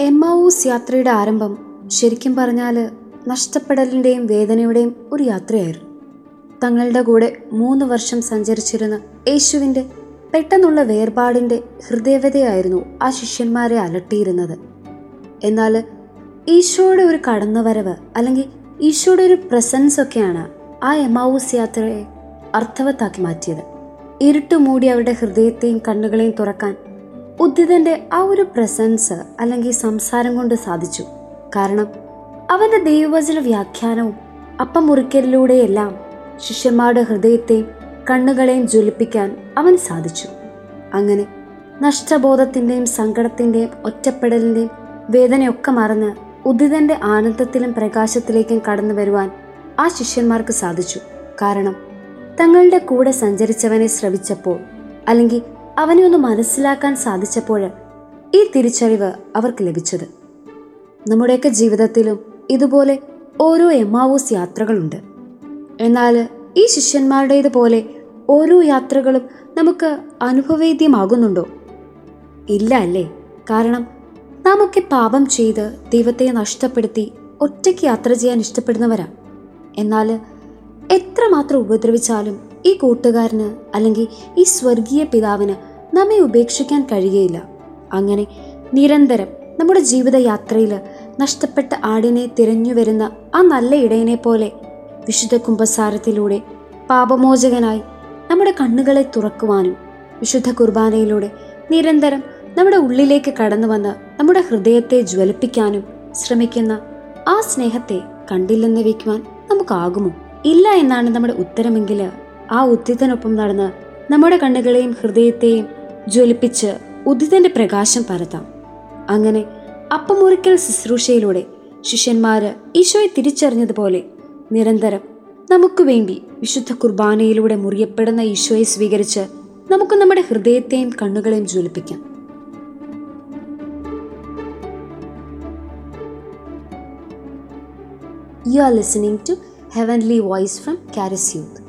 Emmaus യാത്രയുടെ ആരംഭം ശരിക്കും പറഞ്ഞാൽ നഷ്ടപ്പെടലിന്റെയും വേദനയുടെയും ഒരു യാത്രയായിരുന്നു. തങ്ങളുടെ കൂടെ മൂന്ന് വർഷം സഞ്ചരിച്ചിരുന്ന യേശുവിന്റെ പെട്ടെന്നുള്ള വേർപാടിന്റെ ഹൃദയവതയായിരുന്നു ആ ശിഷ്യന്മാരെ അലട്ടിയിരുന്നത്. എന്നാൽ ഈശോയുടെ ഒരു കടന്നുവരവ് അല്ലെങ്കിൽ ഈശോയുടെ ഒരു പ്രസൻസ് ഒക്കെയാണ് ആ എമാവൂസ് യാത്രയെ അർത്ഥവത്താക്കി മാറ്റിയത്. ഇരുട്ട് മൂടി അവരുടെ ഹൃദയത്തെയും കണ്ണുകളെയും തുറക്കാൻ ഉദ്ധിതന്റെ ആ ഒരു പ്രസൻസ് അല്ലെങ്കിൽ സംസാരം കൊണ്ട് സാധിച്ചു. കാരണം അവന്റെ ദൈവവചന വ്യാഖ്യാനവും അപ്പം മുറിക്കലിലൂടെയെല്ലാം ശിഷ്യന്മാരുടെ ഹൃദയത്തെയും കണ്ണുകളെയും ജ്വലിപ്പിക്കാൻ അവൻ സാധിച്ചു. അങ്ങനെ നഷ്ടബോധത്തിന്റെയും സങ്കടത്തിന്റെയും ഒറ്റപ്പെടലിന്റെയും വേദനയൊക്കെ മറന്ന് ഉദിതന്റെ ആനന്ദത്തിലും പ്രകാശത്തിലേക്കും കടന്നു വരുവാൻ ആ ശിഷ്യന്മാർക്ക് സാധിച്ചു. കാരണം തങ്ങളുടെ കൂടെ സഞ്ചരിച്ചവനെ ശ്രവിച്ചപ്പോൾ അല്ലെങ്കിൽ അവനെ ഒന്ന് മനസ്സിലാക്കാൻ സാധിച്ചപ്പോൾ ഈ തിരിച്ചറിവ് അവർക്ക് ലഭിച്ചത്. നമ്മുടെയൊക്കെ ജീവിതത്തിലും ഇതുപോലെ ഓരോ എമാവൂസ് യാത്രകളുണ്ട്. എന്നാൽ ഈ ശിഷ്യന്മാരുടേതുപോലെ ഓരോ യാത്രകളും നമുക്ക് അനുഭവേദ്യമാകുന്നുണ്ടോ? ഇല്ല അല്ലേ? കാരണം നാം ഒക്കെ പാപം ചെയ്ത് ദൈവത്തെ നഷ്ടപ്പെടുത്തി ഒറ്റയ്ക്ക് യാത്ര ചെയ്യാൻ ഇഷ്ടപ്പെടുന്നവരാണ് എന്നാൽ എത്രമാത്രം ഉപദ്രവിച്ചാലും ഈ കൂട്ടുകാരന് അല്ലെങ്കിൽ ഈ സ്വർഗീയ പിതാവിന് നമ്മെ ഉപേക്ഷിക്കാൻ കഴിയുകയില്ല അങ്ങനെ നിരന്തരം നമ്മുടെ ജീവിതയാത്രയിൽ നഷ്ടപ്പെട്ട ആടിനെ തിരഞ്ഞു വരുന്ന ആ നല്ല ഇടയനെ പോലെ വിശുദ്ധ കുംഭസാരത്തിലൂടെ പാപമോചകനായി നമ്മുടെ കണ്ണുകളെ തുറക്കുവാനും വിശുദ്ധ കുർബാനയിലൂടെ നിരന്തരം നമ്മുടെ ഉള്ളിലേക്ക് കടന്നു വന്ന് നമ്മുടെ ഹൃദയത്തെ ജ്വലിപ്പിക്കാനും ശ്രമിക്കുന്ന ആ സ്നേഹത്തെ കണ്ടില്ലെന്ന് വയ്ക്കുവാൻ നമുക്കാകുമോ? ഇല്ല എന്നാണ് നമ്മുടെ ഉത്തരമെങ്കിൽ ആ ഉദ്ധിതനൊപ്പം നടന്ന് നമ്മുടെ കണ്ണുകളെയും ഹൃദയത്തെയും ജ്വലിപ്പിച്ച് ഉദ്ധിതന്റെ പ്രകാശം പരത്താം. അങ്ങനെ അപ്പമുറിക്കൽ ശുശ്രൂഷയിലൂടെ ശിഷ്യന്മാര് ഈശോയെ തിരിച്ചറിഞ്ഞതുപോലെ നിരന്തരം നമുക്ക് വേണ്ടി വിശുദ്ധ കുർബാനയിലൂടെ മുറിയപ്പെടുന്ന ഈശോയെ സ്വീകരിച്ച് നമുക്ക് നമ്മുടെ ഹൃദയത്തെയും കണ്ണുകളെയും ജ്വലിപ്പിക്കാം. You are listening to Heavenly Voice from Caris Youth.